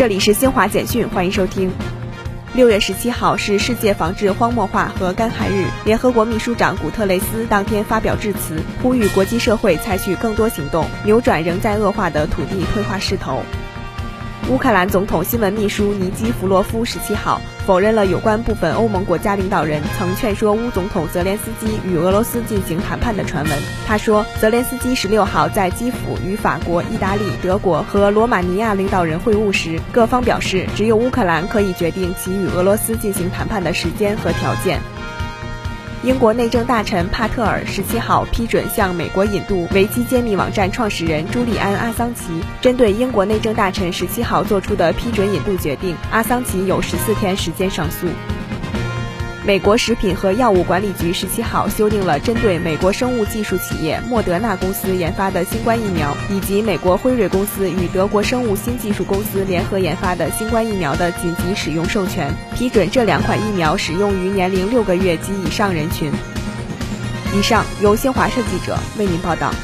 这里是新华简讯，欢迎收听。六月十七号是世界防治荒漠化和干旱日，联合国秘书长古特雷斯当天发表致辞，呼吁国际社会采取更多行动，扭转仍在恶化的土地退化势头。乌克兰总统新闻秘书尼基弗洛夫十七号否认了有关部分欧盟国家领导人曾劝说乌总统泽连斯基与俄罗斯进行谈判的传闻。他说，泽连斯基十六号在基辅与法国、意大利、德国和罗马尼亚领导人会晤时，各方表示只有乌克兰可以决定其与俄罗斯进行谈判的时间和条件。英国内政大臣帕特尔十七号批准向美国引渡维基揭秘网站创始人朱利安·阿桑奇。针对英国内政大臣十七号做出的批准引渡决定，阿桑奇有十四天时间上诉。美国食品和药物管理局十七号修订了针对美国生物技术企业莫德纳公司研发的新冠疫苗，以及美国辉瑞公司与德国生物新技术公司联合研发的新冠疫苗的紧急使用授权，批准这两款疫苗使用于年龄六个月及以上人群。以上由新华社记者为您报道。